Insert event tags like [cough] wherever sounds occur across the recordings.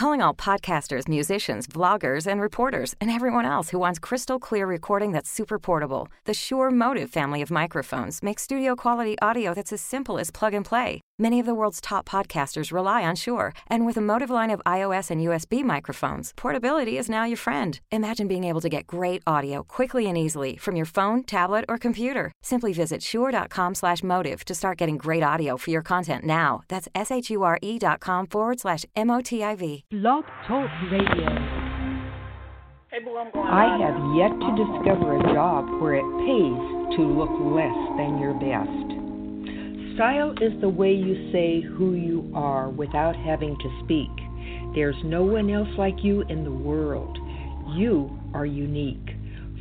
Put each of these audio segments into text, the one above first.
calling all podcasters, musicians, vloggers, and reporters, and everyone else who wants crystal clear recording that's super portable. The Shure Motive family of microphones makes studio quality audio that's as simple as plug and play. Many of the world's top podcasters rely on Shure, and with a Motive line of iOS and USB microphones, portability is now your friend. Imagine being able to get great audio quickly and easily from your phone, tablet, or computer. Simply visit shure.com/motive to start getting great audio for your content now. That's s h u r e dot com forward slash m o t i v. Blog Talk Radio. Hey, boo, I'm going I live have yet to discover a job where it pays to look less than your best. Style is the way you say who you are without having to speak. There's no one else like you in the world. You are unique.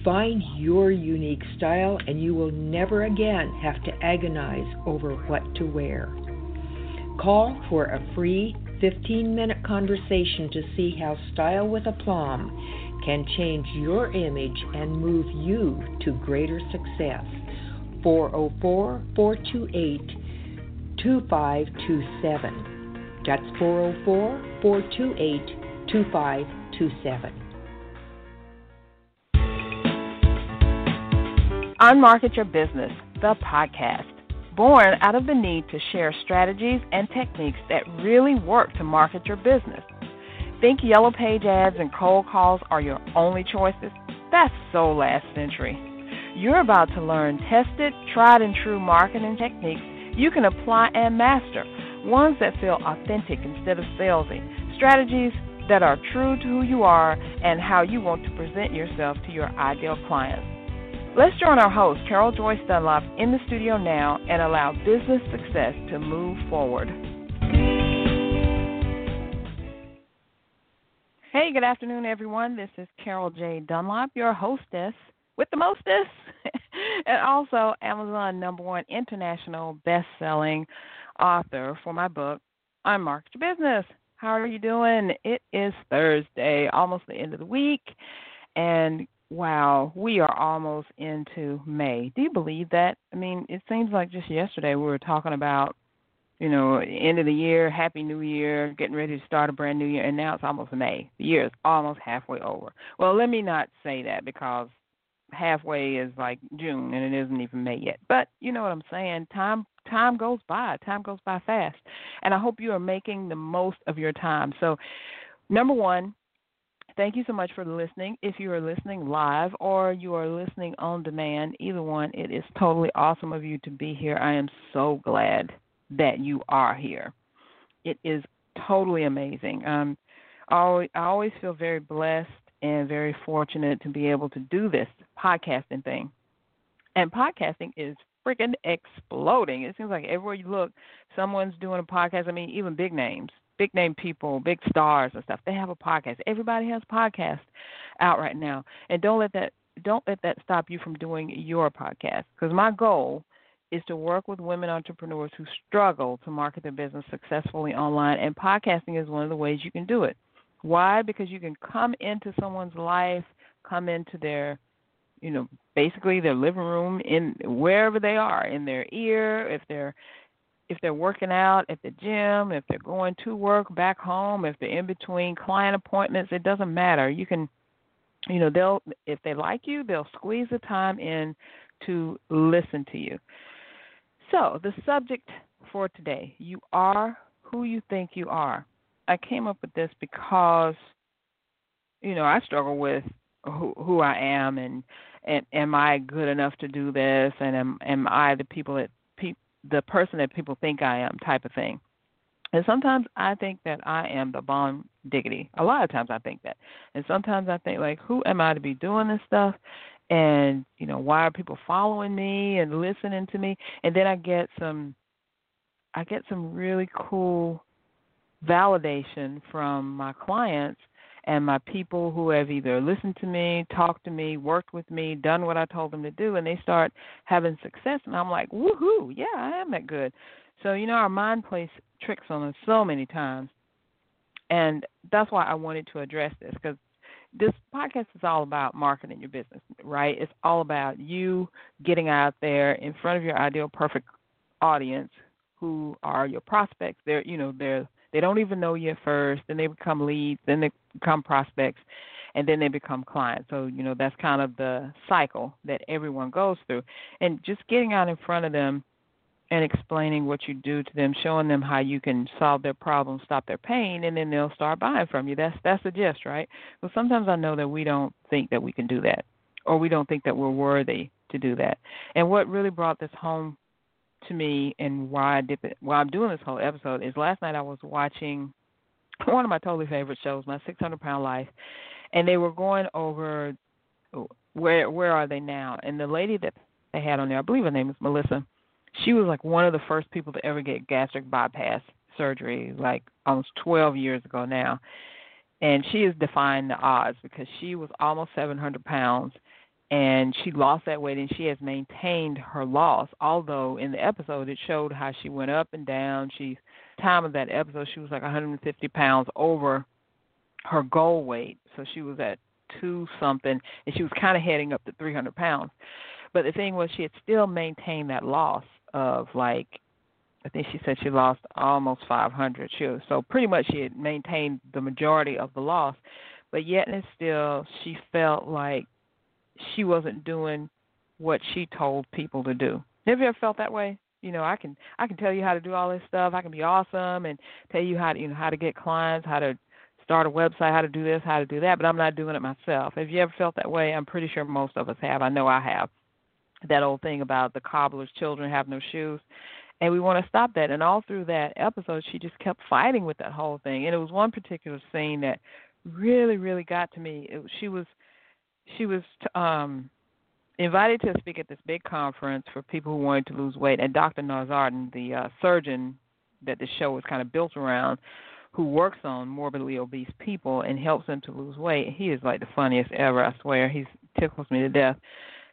Find your unique style, and you will never again have to agonize over what to wear. Call for a free 15 minute conversation to see how Style with Aplomb can change your image and move you to greater success. 404 428 2527. That's 404 428 2527. Unmarket Your Business, the podcast. Born out of the need to share strategies and techniques that really work to market your business. Think yellow page ads and cold calls are your only choices? That's so last century. You're about to learn tested, tried and true marketing techniques you can apply and master, ones that feel authentic instead of salesy, strategies that are true to who you are and how you want to present yourself to your ideal clients. Let's join our host, Carol Joyce Dunlop, in the studio now and allow business success to move forward. Hey, good afternoon, everyone. This is Carol J. Dunlop, your hostess with the mostest, and also Amazon number one international best-selling author for my book, Unmarket Your Business. How are you doing? It is Thursday, almost the end of the week, and wow, we are almost into May. Do you believe that? I mean, it seems like just yesterday we were talking about, you know, end of the year, Happy New Year, getting ready to start a brand new year, and now it's almost May. The year is almost halfway over. Well, let me not say that because halfway is like June and it isn't even May yet. But you know what I'm saying? Time time goes by. Time goes by fast. And I hope you are making the most of your time. So number 1, thank you so much for listening. If you are listening live or you are listening on demand, either one, it is totally awesome of you to be here. I am so glad that you are here. It is totally amazing. Um I always, I always feel very blessed and very fortunate to be able to do this podcasting thing. And podcasting is freaking exploding. It seems like everywhere you look, someone's doing a podcast. I mean, even big names, big name people, big stars and stuff, they have a podcast. Everybody has a podcast out right now. And don't let that don't let that stop you from doing your podcast. Because my goal is to work with women entrepreneurs who struggle to market their business successfully online, and podcasting is one of the ways you can do it. Why? Because you can come into someone's life, come into their, you know, basically their living room, in wherever they are, in their ear, if they're if they're working out at the gym, if they're going to work back home, if they're in between client appointments, it doesn't matter. You can you know, they'll if they like you, they'll squeeze the time in to listen to you. So, the subject for today, you are who you think you are. I came up with this because you know I struggle with who who I am and and am I good enough to do this and am am I the people that pe- the person that people think I am type of thing. And sometimes I think that I am the bomb diggity. A lot of times I think that. And sometimes I think like who am I to be doing this stuff? And you know, why are people following me and listening to me? And then I get some I get some really cool validation from my clients and my people who have either listened to me, talked to me, worked with me, done what I told them to do, and they start having success. And I'm like, woohoo, yeah, I am that good. So, you know, our mind plays tricks on us so many times. And that's why I wanted to address this because this podcast is all about marketing your business, right? It's all about you getting out there in front of your ideal perfect audience who are your prospects. They're, you know, they're They don't even know you at first, then they become leads, then they become prospects, and then they become clients. So, you know, that's kind of the cycle that everyone goes through. And just getting out in front of them and explaining what you do to them, showing them how you can solve their problems, stop their pain, and then they'll start buying from you. That's that's the gist, right? But sometimes I know that we don't think that we can do that, or we don't think that we're worthy to do that. And what really brought this home to me, and why I did it, why I'm doing this whole episode, is last night I was watching [laughs] one of my totally favorite shows, My 600 Pound Life, and they were going over oh, where where are they now, and the lady that they had on there, I believe her name is Melissa she was like one of the first people to ever get gastric bypass surgery, like almost 12 years ago now. And she is defying the odds because she was almost 700 pounds and she lost that weight and she has maintained her loss. Although in the episode it showed how she went up and down. She time of that episode she was like 150 pounds over her goal weight, so she was at two something, and she was kind of heading up to 300 pounds. But the thing was, she had still maintained that loss of like I think she said she lost almost 500. She was, so pretty much she had maintained the majority of the loss, but yet and still she felt like she wasn't doing what she told people to do. Have you ever felt that way? You know, I can I can tell you how to do all this stuff. I can be awesome and tell you how to you know how to get clients, how to start a website, how to do this, how to do that, but I'm not doing it myself. Have you ever felt that way? I'm pretty sure most of us have. I know I have that old thing about the cobbler's children have no shoes and we want to stop that and all through that episode she just kept fighting with that whole thing and it was one particular scene that really really got to me it, she was she was um invited to speak at this big conference for people who wanted to lose weight and dr Nowzaradan the uh, surgeon that the show was kind of built around who works on morbidly obese people and helps them to lose weight he is like the funniest ever i swear. He tickles me to death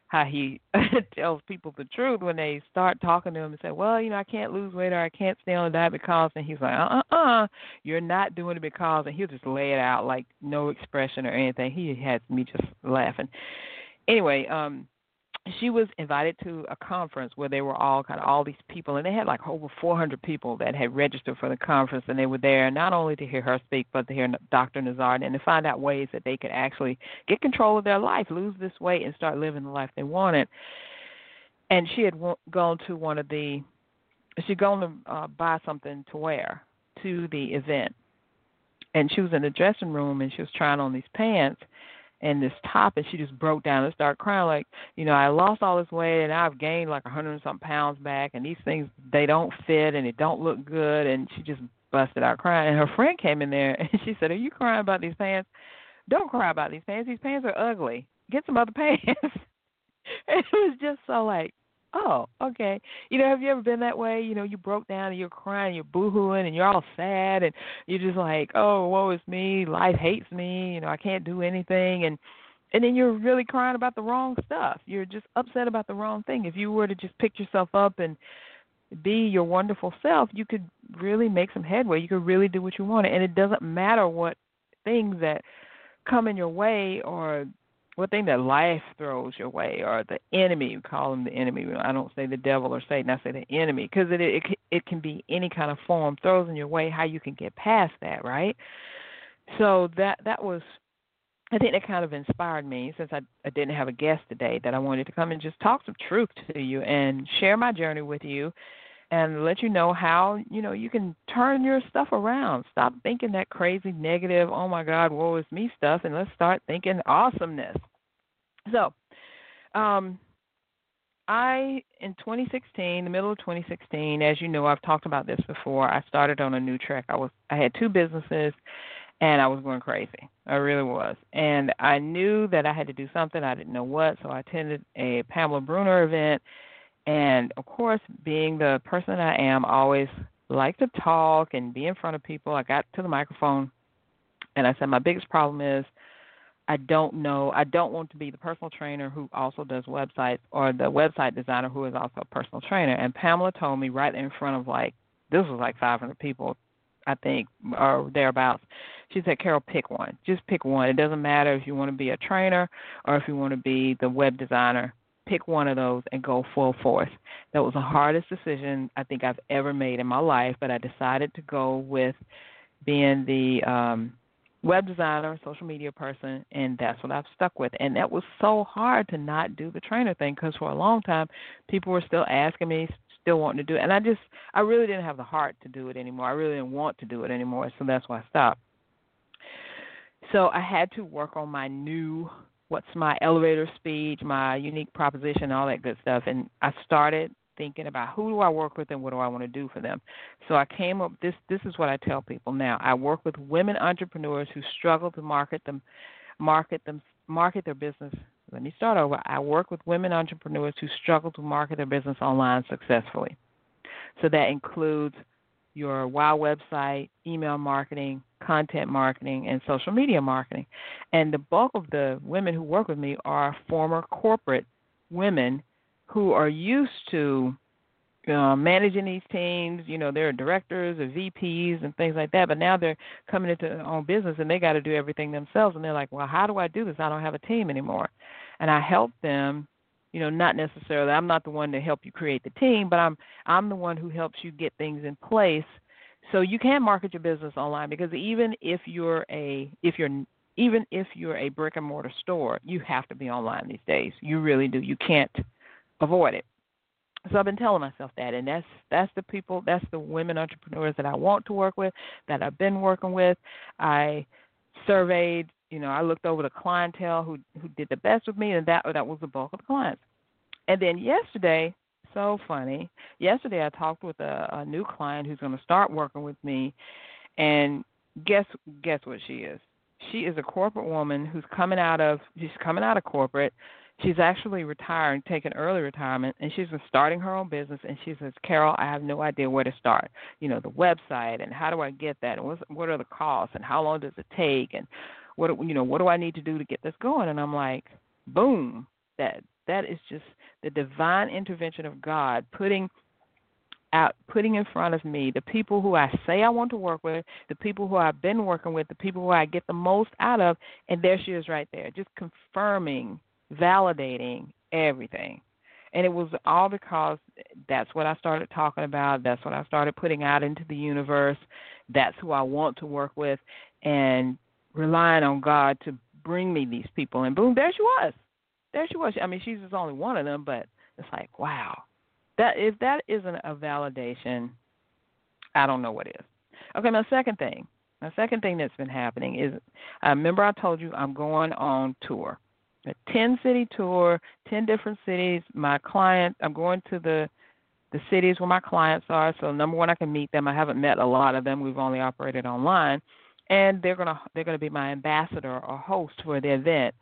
how he [laughs] tells people the truth when they start talking to him and say, "Well, you know, I can't lose weight or I can't stay on a diet because," and he's like, "Uh, uh, uh, you're not doing it because," and he'll just lay it out like no expression or anything. He has me just laughing. Anyway, um, she was invited to a conference where they were all kind of all these people, and they had like over 400 people that had registered for the conference, and they were there not only to hear her speak, but to hear Dr. Nowzaradan to find out ways that they could actually get control of their life, lose this weight, and start living the life they wanted. And she had gone to one of the, she'd gone to uh, buy something to wear to the event, and she was in the dressing room and she was trying on these pants and this top and she just broke down and started crying like you know i lost all this weight and i've gained like a hundred and some pounds back and these things they don't fit and it don't look good and she just busted out crying. And her friend came in there [laughs] and she said are you crying about these pants? Don't cry about these pants. These pants are ugly. Get some other [laughs] pants. [laughs] And it was just so like oh, okay. You know, have you ever been that way? You know, you broke down and you're crying, you're boohooing, and you're all sad, and you're just like, oh, woe is me, life hates me, you know, I can't do anything, and and then you're really crying about the wrong stuff. You're just upset about the wrong thing. If you were to just pick yourself up and be your wonderful self, you could really make some headway. You could really do what you want, and it doesn't matter what things that come in your way or what thing that life throws your way or the enemy we call him the enemy. I don't say the devil or satan i say the enemy because it, it it can be any kind of form throws in your way how you can get past that right? So that that was i think that kind of inspired me since i i didn't have a guest today that i wanted to come and just talk some truth to you and share my journey with you and let you know how you know you can turn your stuff around. Stop thinking that crazy negative, oh my God, woe is me stuff, and let's start thinking awesomeness. So, um, I in 2016, the middle of 2016, as you know, I've talked about this before. I started on a new track. I was I had two businesses, and I was going crazy. I really was, and I knew that I had to do something. I didn't know what, so I attended a Pamela Bruner event and of course, being the person I am, I always like to talk and be in front of people. I got to the microphone and I said, My biggest problem is I don't know. I don't want to be the personal trainer who also does websites or the website designer who is also a personal trainer. And Pamela told me right in front of like, this was like 500 people, I think, or thereabouts. She said, Carol, pick one. Just pick one. It doesn't matter if you want to be a trainer or if you want to be the web designer pick one of those and go full force. That was the hardest decision I think I've ever made in my life, but I decided to go with being the um web designer, social media person, and that's what I've stuck with. And that was so hard to not do the trainer thing because for a long time, people were still asking me, still wanting to do it, and I just, I really didn't have the heart to do it anymore. I really didn't want to do it anymore, so that's why I stopped. So I had to work on my new what's my elevator speech, my unique proposition, all that good stuff. And I started thinking about who do I work with and what do I want to do for them. So I came up this this is what I tell people now. I work with women entrepreneurs who struggle to market them market them market their business. Let me start over. I work with women entrepreneurs who struggle to market their business online successfully. So that includes your wow website, email marketing, content marketing, and social media marketing. And the bulk of the women who work with me are former corporate women who are used to uh, managing these teams. You know, they're directors or VPs and things like that. But now they're coming into their own business and they got to do everything themselves. And they're like, well, how do I do this? I don't have a team anymore. And I help them you know not necessarily i'm not the one to help you create the team but i'm i'm the one who helps you get things in place so you can market your business online because even if you're a if you're even if you're a brick and mortar store you have to be online these days. You really do. You can't avoid it. So i've been telling myself that and that's that's the people that's the women entrepreneurs that i want to work with that i've been working with. I surveyed you know, I looked over the clientele who who did the best with me, and that that was the bulk of the clients. And then yesterday, so funny. Yesterday, I talked with a, a new client who's going to start working with me, and guess guess what she is? She is a corporate woman who's coming out of she's coming out of corporate. She's actually retiring, taking early retirement, and she's starting her own business. And she says, "Carol, I have no idea where to start. You know, the website, and how do I get that, and what's, what are the costs, and how long does it take, and what you know what do I need to do to get this going? And I'm like, boom, that that is just the divine intervention of God putting out putting in front of me the people who I say I want to work with, the people who I've been working with, the people who I get the most out of, and there she is right there, just confirming, validating everything. And it was all because that's what I started talking about. That's what I started putting out into the universe. That's who I want to work with. And relying on God to bring me these people. And boom, there she was. There she was. I mean, she's just only one of them, but it's like, wow. That if that isn't a validation, I don't know what is. Okay, my second thing. My second thing that's been happening is I remember I told you I'm going on tour. A ten city tour, ten different cities. My client I'm going to the the cities where my clients are. So number one I can meet them. I haven't met a lot of them. We've only operated online and they're gonna they're gonna be my ambassador or host for the event,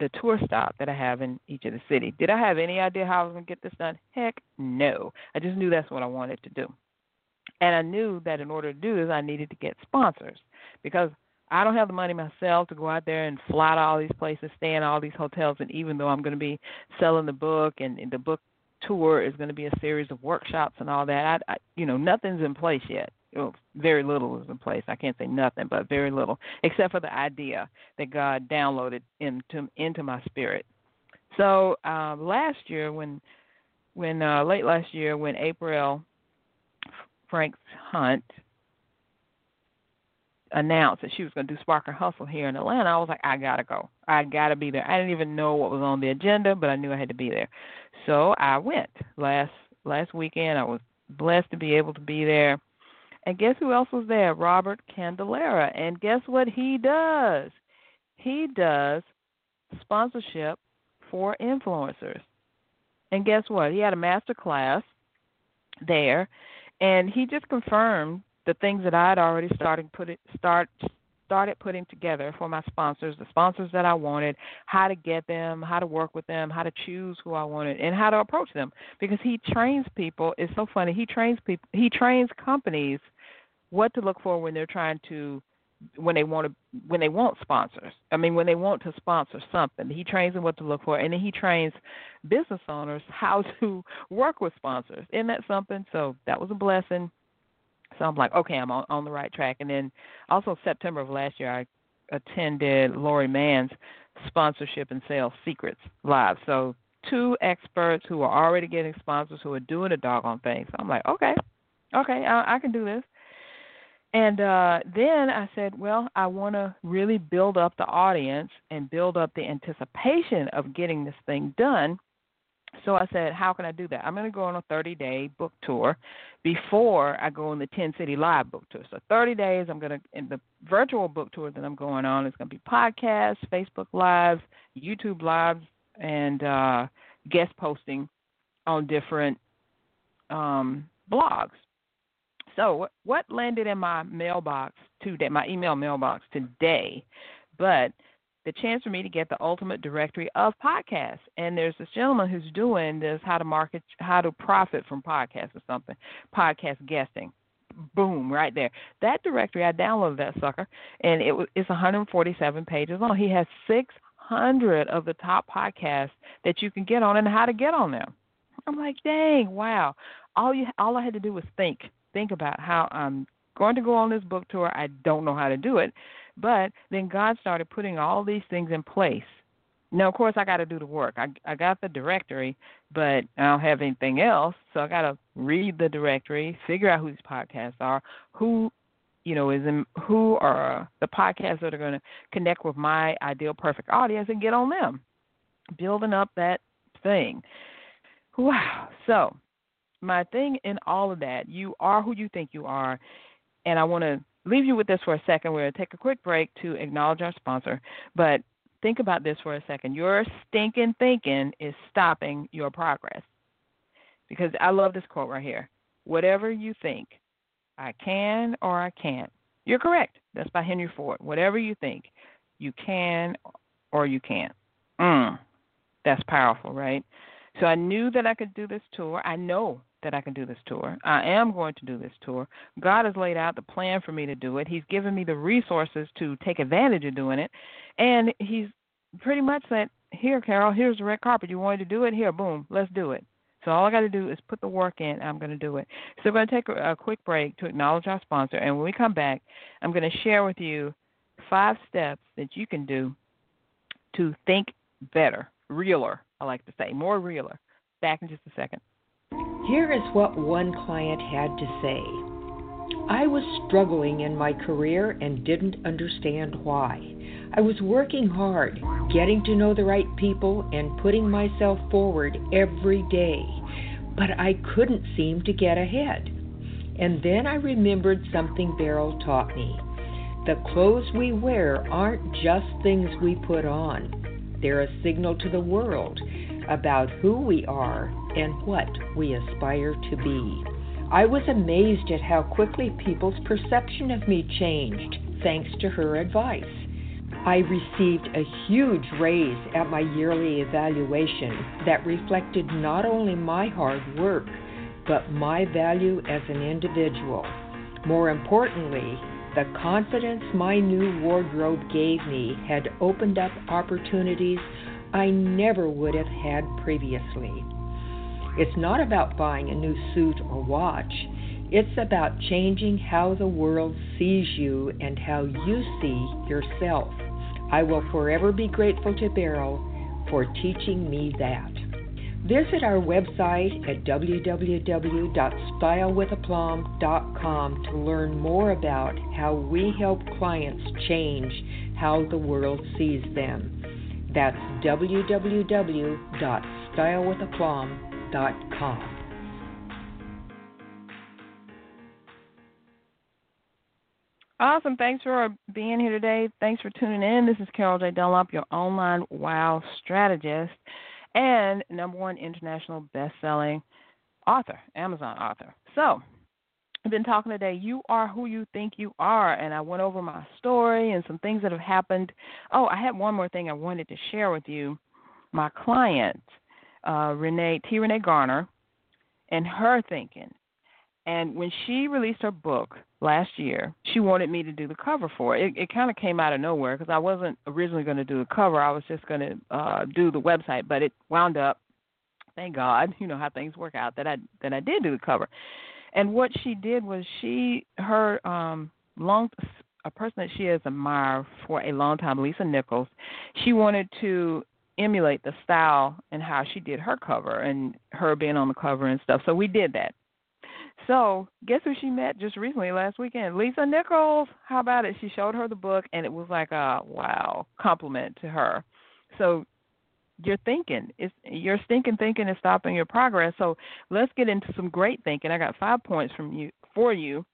the tour stop that I have in each of the city. Did I have any idea how I was gonna get this done? Heck, no. I just knew that's what I wanted to do, and I knew that in order to do this, I needed to get sponsors because I don't have the money myself to go out there and fly to all these places, stay in all these hotels, and even though I'm going to be selling the book and, and the book tour is going to be a series of workshops and all that, I, I you know nothing's in place yet well, very little is in place. I can't say nothing, but very little, except for the idea that God downloaded into into my spirit. So um, last year, when when uh, late last year, when April Franks Hunt announced that she was going to do Spark and Hustle here in Atlanta, I was like, I gotta go. I gotta be there. I didn't even know what was on the agenda, but I knew I had to be there. So I went last last weekend. I was blessed to be able to be there. And guess who else was there? Robert Candelaria. And guess what he does? He does sponsorship for influencers. And guess what? He had a master class there, and he just confirmed the things that I had already started put it, start started putting together for my sponsors, the sponsors that I wanted, how to get them, how to work with them, how to choose who I wanted, and how to approach them. Because he trains people. It's so funny. He trains people. He trains companies what to look for when they're trying to when they want to when they want sponsors. I mean, when they want to sponsor something, he trains them what to look for, and then he trains business owners [laughs] how to work with sponsors. Isn't that something? So that was a blessing. So I'm like, okay, I'm on, on the right track. And then also September of last year, I attended Lori Mann's sponsorship and sales secrets live. So two experts who are already getting sponsors who are doing the doggone thing. So I'm like, okay, okay, I, I can do this. And uh, then I said, well, I want to really build up the audience and build up the anticipation of getting this thing done. So I said, how can I do that? I'm going to go on a 30 day book tour before I go on the 10 city live book tour. So 30 days, I'm going to, in the virtual book tour that I'm going on, is going to be podcasts, Facebook lives, YouTube lives, and uh, guest posting on different um, blogs. So what landed in my mailbox today, my email mailbox today, but the chance for me to get the ultimate directory of podcasts. And there's this gentleman who's doing this how to market, how to profit from podcasts or something, podcast guesting. Boom, right there. That directory, I downloaded that sucker, and it was it's 147 pages long. He has 600 of the top podcasts that you can get on and how to get on them. I'm like, dang, wow. All you, all I had to do was think think about how I'm going to go on this book tour. I don't know how to do it. But then God started putting all these things in place. Now, of course, I got to do the work. I I got the directory, but I don't have anything else, so I got to read the directory, figure out who these podcasts are, who, you know, is in, who are the podcasts that are going to connect with my ideal perfect audience, and get on them, building up that thing. Wow. So my thing in all of that, you are who you think you are. And I want to leave you with this for a second. We're going to take a quick break to acknowledge our sponsor. But think about this for a second. Your stinking thinking is stopping your progress. Because I love this quote right here. Whatever you think, I can or I can't. You're correct. That's by Henry Ford. Whatever you think, you can or you can't. Mm, that's powerful, right? So I knew that I could do this tour. I know that I can do this tour. I am going to do this tour. God has laid out the plan for me to do it. He's given me the resources to take advantage of doing it. And He's pretty much said, Here, Carol, here's the red carpet. You wanted to do it? Here, boom, let's do it. So all I got to do is put the work in. I'm going to do it. So we're going to take a, a quick break to acknowledge our sponsor. And when we come back, I'm going to share with you five steps that you can do to think better, realer, I like to say, more realer. Back in just a second. Here is what one client had to say I was struggling in my career and didn't understand why. I was working hard, getting to know the right people, and putting myself forward every day, but I couldn't seem to get ahead. And then I remembered something Beryl taught me. The clothes we wear aren't just things we put on, they're a signal to the world about who we are and what we aspire to be. I was amazed at how quickly people's perception of me changed thanks to her advice. I received a huge raise at my yearly evaluation that reflected not only my hard work, but my value as an individual. More importantly, the confidence my new wardrobe gave me had opened up opportunities I never would have had previously. It's not about buying a new suit or watch. It's about changing how the world sees you and how you see yourself. I will forever be grateful to Beryl for teaching me that. Visit our website at www.stylewithaplomb.com to learn more about how we help clients change how the world sees them. That's www.stylewithaplomb.com. Awesome. Thanks for being here today. Thanks for tuning in. This is Carol J. Dunlop, your online wow strategist and number one international best selling author, Amazon author. So, I've been talking today. You are who you think you are, and I went over my story and some things that have happened. Oh, I had one more thing I wanted to share with you. My client, uh, Renee T. Renee Garner, and her thinking. And when she released her book last year, she wanted me to do the cover for it. It, it kind of came out of nowhere because I wasn't originally going to do the cover. I was just going to uh, do the website, but it wound up. Thank God, [laughs] you know how things work out that I that I did do the cover. And what she did was she her um long a person that she has admired for a long time, Lisa Nichols, she wanted to emulate the style and how she did her cover and her being on the cover and stuff. So we did that. So guess who she met just recently last weekend? Lisa Nichols. How about it? She showed her the book and it was like a wow compliment to her. So you're thinking it's your stinking thinking is stopping your progress. So let's get into some great thinking. I got five points from you for you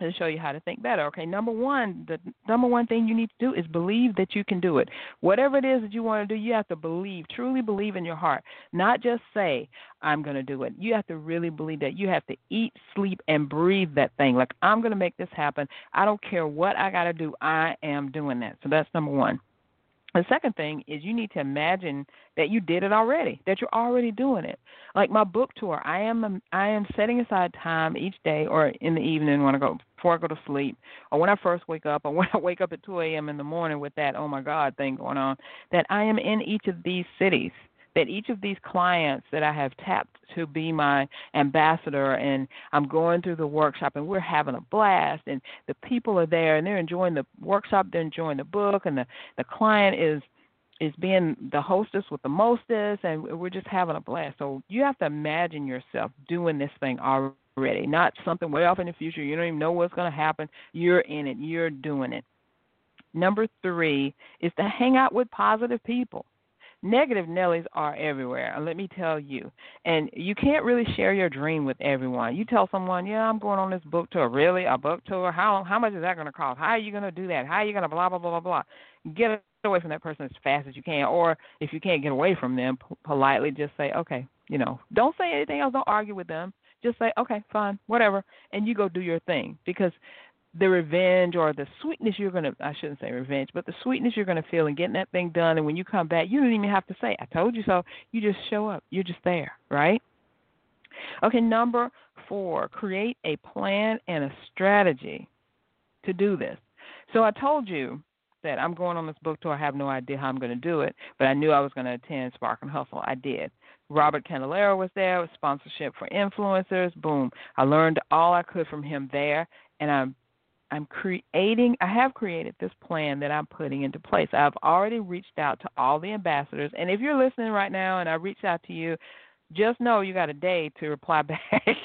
to show you how to think better. Okay, number one, the number one thing you need to do is believe that you can do it. Whatever it is that you want to do, you have to believe, truly believe in your heart. Not just say, I'm going to do it. You have to really believe that. You have to eat, sleep, and breathe that thing. Like, I'm going to make this happen. I don't care what I got to do, I am doing that. So that's number one. The second thing is you need to imagine that you did it already, that you're already doing it. Like my book tour, I am um, I am setting aside time each day or in the evening when I go before I go to sleep, or when I first wake up, or [laughs] when I wake up at 2 a.m. in the morning with that oh my God thing going on, that I am in each of these cities that each of these clients that I have tapped to be my ambassador and I'm going through the workshop and we're having a blast and the people are there and they're enjoying the workshop, they're enjoying the book and the, the client is is being the hostess with the mostest and we're just having a blast. So you have to imagine yourself doing this thing already, not something way off in the future. You don't even know what's going to happen. You're in it. You're doing it. Number three is to hang out with positive people negative Nellies are everywhere. Let me tell you. And you can't really share your dream with everyone. You tell someone, "Yeah, I'm going on this book tour." Really, a book tour? How how much is that going to cost? How are you going to do that? How are you going to blah blah blah blah blah? Get away from that person as fast as you can. Or if you can't get away from them, politely just say, "Okay," you know. Don't say anything else. Don't argue with them. Just say, "Okay, fine, whatever," and you go do your thing because the revenge or the sweetness you're going to I shouldn't say revenge, but the sweetness you're going to feel in getting that thing done and when you come back, you don't even have to say I told you so. You just show up. You're just there, right? Okay, number 4, create a plan and a strategy to do this. So I told you that I'm going on this book tour. I have no idea how I'm going to do it, but I knew I was going to attend Spark and Hustle. I did. Robert Candelario was there with sponsorship for influencers. Boom. I learned all I could from him there, and I'm I'm creating, I have created this plan that I'm putting into place. I've already reached out to all the ambassadors. And if you're listening right now and I reach out to you, just know you got a day to reply [laughs] back.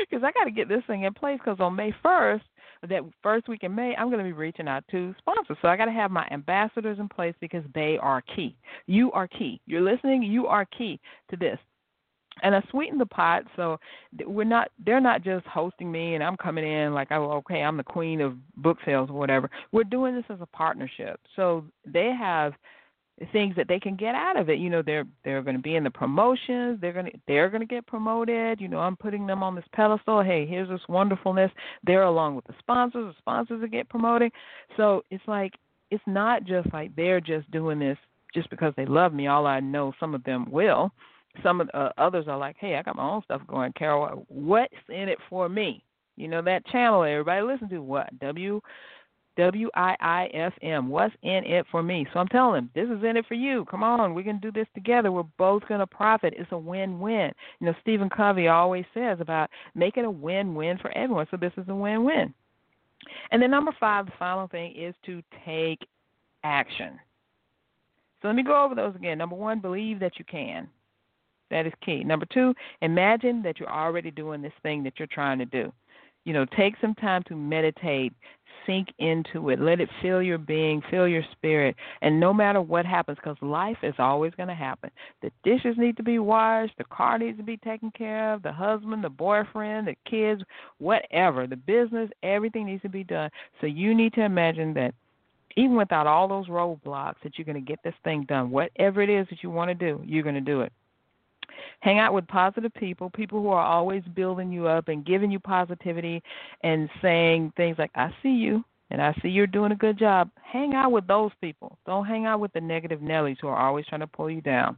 Because I got to get this thing in place because on May 1st, that first week in May, I'm going to be reaching out to sponsors. So I got to have my ambassadors in place because they are key. You are key. You're listening, you are key to this and I sweeten the pot so we're not they're not just hosting me and I'm coming in like oh okay I'm the queen of book sales or whatever. We're doing this as a partnership. So they have things that they can get out of it. You know, they're they're going to be in the promotions. They're going to they're going to get promoted. You know, I'm putting them on this pedestal. Hey, here's this wonderfulness. They're along with the sponsors. The sponsors are get promoting. So it's like it's not just like they're just doing this just because they love me. All I know, some of them will some of the uh, others are like, "Hey, I got my own stuff going, Carol. What's in it for me?" You know that channel everybody listen to what W W I I F M. What's in it for me? So I'm telling them, this is in it for you. Come on, we can do this together. We're both going to profit. It's a win-win. You know, Stephen Covey always says about making a win-win for everyone. So this is a win-win. And then number five, the final thing is to take action. So let me go over those again. Number one, believe that you can. That is key. Number two, imagine that you're already doing this thing that you're trying to do. You know, take some time to meditate, sink into it, let it fill your being, fill your spirit. And no matter what happens, because life is always going to happen. The dishes need to be washed, the car needs to be taken care of, the husband, the boyfriend, the kids, whatever, the business, everything needs to be done. So you need to imagine that even without all those roadblocks, that you're going to get this thing done. Whatever it is that you want to do, you're going to do it. Hang out with positive people, people who are always building you up and giving you positivity and saying things like, I see you and I see you're doing a good job. Hang out with those people. Don't hang out with the negative Nellies who are always trying to pull you down.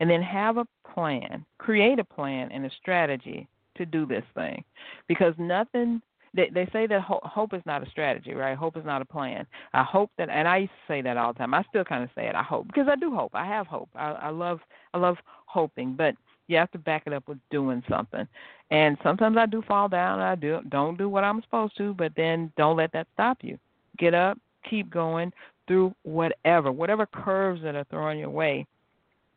And then have a plan, create a plan and a strategy to do this thing because nothing they they say that ho- hope is not a strategy, right? Hope is not a plan. I hope that, and I used to say that all the time. I still kind of say it. I hope because I do hope. I have hope. I, I love I love hoping, but you have to back it up with doing something. And sometimes I do fall down. I do don't do what I'm supposed to, but then don't let that stop you. Get up, keep going, through whatever, whatever curves that are thrown your way.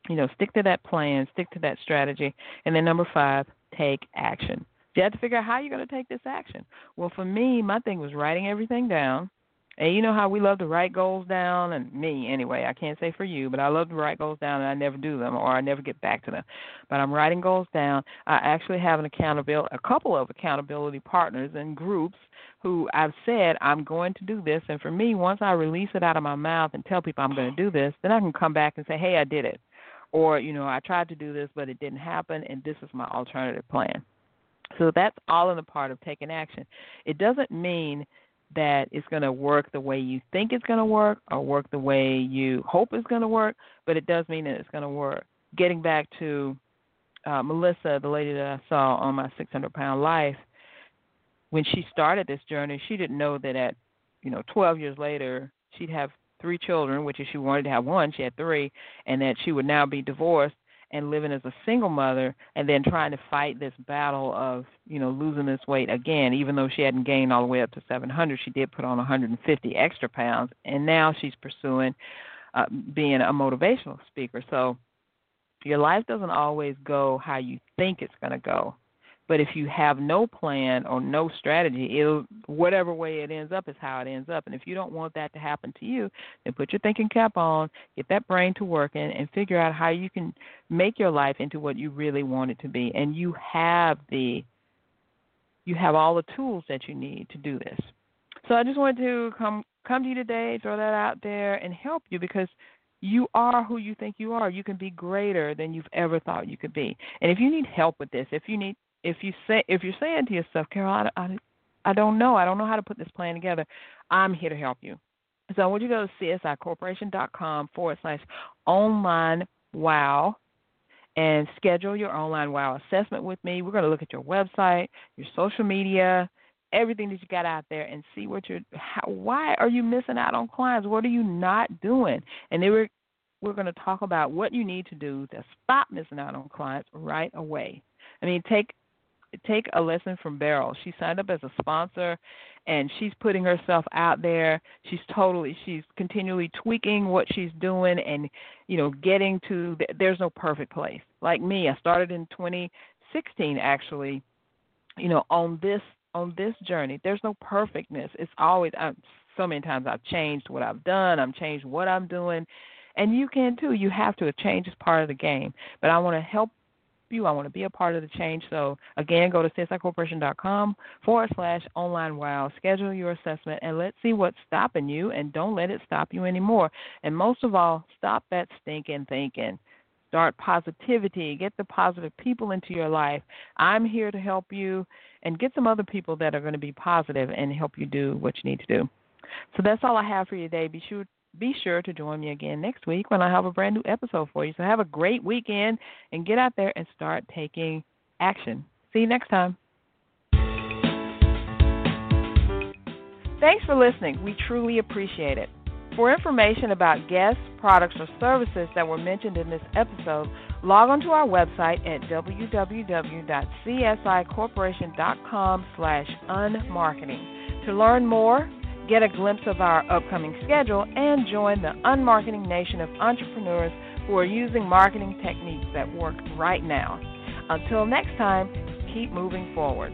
You know, stick to that plan, stick to that strategy. And then number five, take action. You have to figure out how you're going to take this action. Well, for me, my thing was writing everything down and you know how we love to write goals down, and me anyway. I can't say for you, but I love to write goals down, and I never do them, or I never get back to them. But I'm writing goals down. I actually have an accountability, a couple of accountability partners and groups who I've said I'm going to do this. And for me, once I release it out of my mouth and tell people I'm going to do this, then I can come back and say, hey, I did it, or you know, I tried to do this, but it didn't happen, and this is my alternative plan. So that's all in the part of taking action. It doesn't mean that it's going to work the way you think it's going to work or work the way you hope it's going to work, but it does mean that it's going to work. Getting back to uh, Melissa, the lady that I saw on my 600 pound life, when she started this journey, she didn't know that at you know 12 years later she'd have three children, which if she wanted to have one, she had three, and that she would now be divorced and living as a single mother and then trying to fight this battle of you know losing this weight again even though she hadn't gained all the way up to 700 she did put on 150 extra pounds and now she's pursuing uh, being a motivational speaker. So your life doesn't always go how you think it's going to go but if you have no plan or no strategy, it'll whatever way it ends up is how it ends up. And if you don't want that to happen to you, then put your thinking cap on, get that brain to working, and figure out how you can make your life into what you really want it to be. And you have the you have all the tools that you need to do this. So I just wanted to come come to you today, throw that out there, and help you because you are who you think you are. You can be greater than you've ever thought you could be. And if you need help with this, if you need if you say if you're saying to yourself, Carol, I, I, I don't know, I don't know how to put this plan together, I'm here to help you. So I want you to go to csicorporation.com forward slash online wow and schedule your online wow assessment with me. We're going to look at your website, your social media, everything that you got out there, and see what you're. How, why are you missing out on clients? What are you not doing? And we're we're going to talk about what you need to do to stop missing out on clients right away. I mean, take take a lesson from Beryl. She signed up as a sponsor and she's putting herself out there. She's totally she's continually tweaking what she's doing and you know getting to the, there's no perfect place. Like me, I started in 2016 actually, you know, on this on this journey. There's no perfectness. It's always I'm, so many times I've changed what I've done, I'm changed what I'm doing. And you can too. You have to. A change is part of the game. But I want to help you. I want to be a part of the change. So, again, go to csicorporation.com forward slash online wow. Schedule your assessment and let's see what's stopping you and don't let it stop you anymore. And most of all, stop that stinking thinking. Start positivity. Get the positive people into your life. I'm here to help you and get some other people that are going to be positive and help you do what you need to do. So that's all I have for you today. Be sure be sure to join me again next week when I have a brand new episode for you. So have a great weekend and get out there and start taking action. See you next time. Thanks for listening. We truly appreciate it. For information about guests, products, or services that were mentioned in this episode, log on to our website at www.csicorporation.com slash unmarketing. To learn more, get a glimpse of our upcoming schedule, and join the unmarketing nation of entrepreneurs who are using marketing techniques that work right now. Until next time, keep moving forward.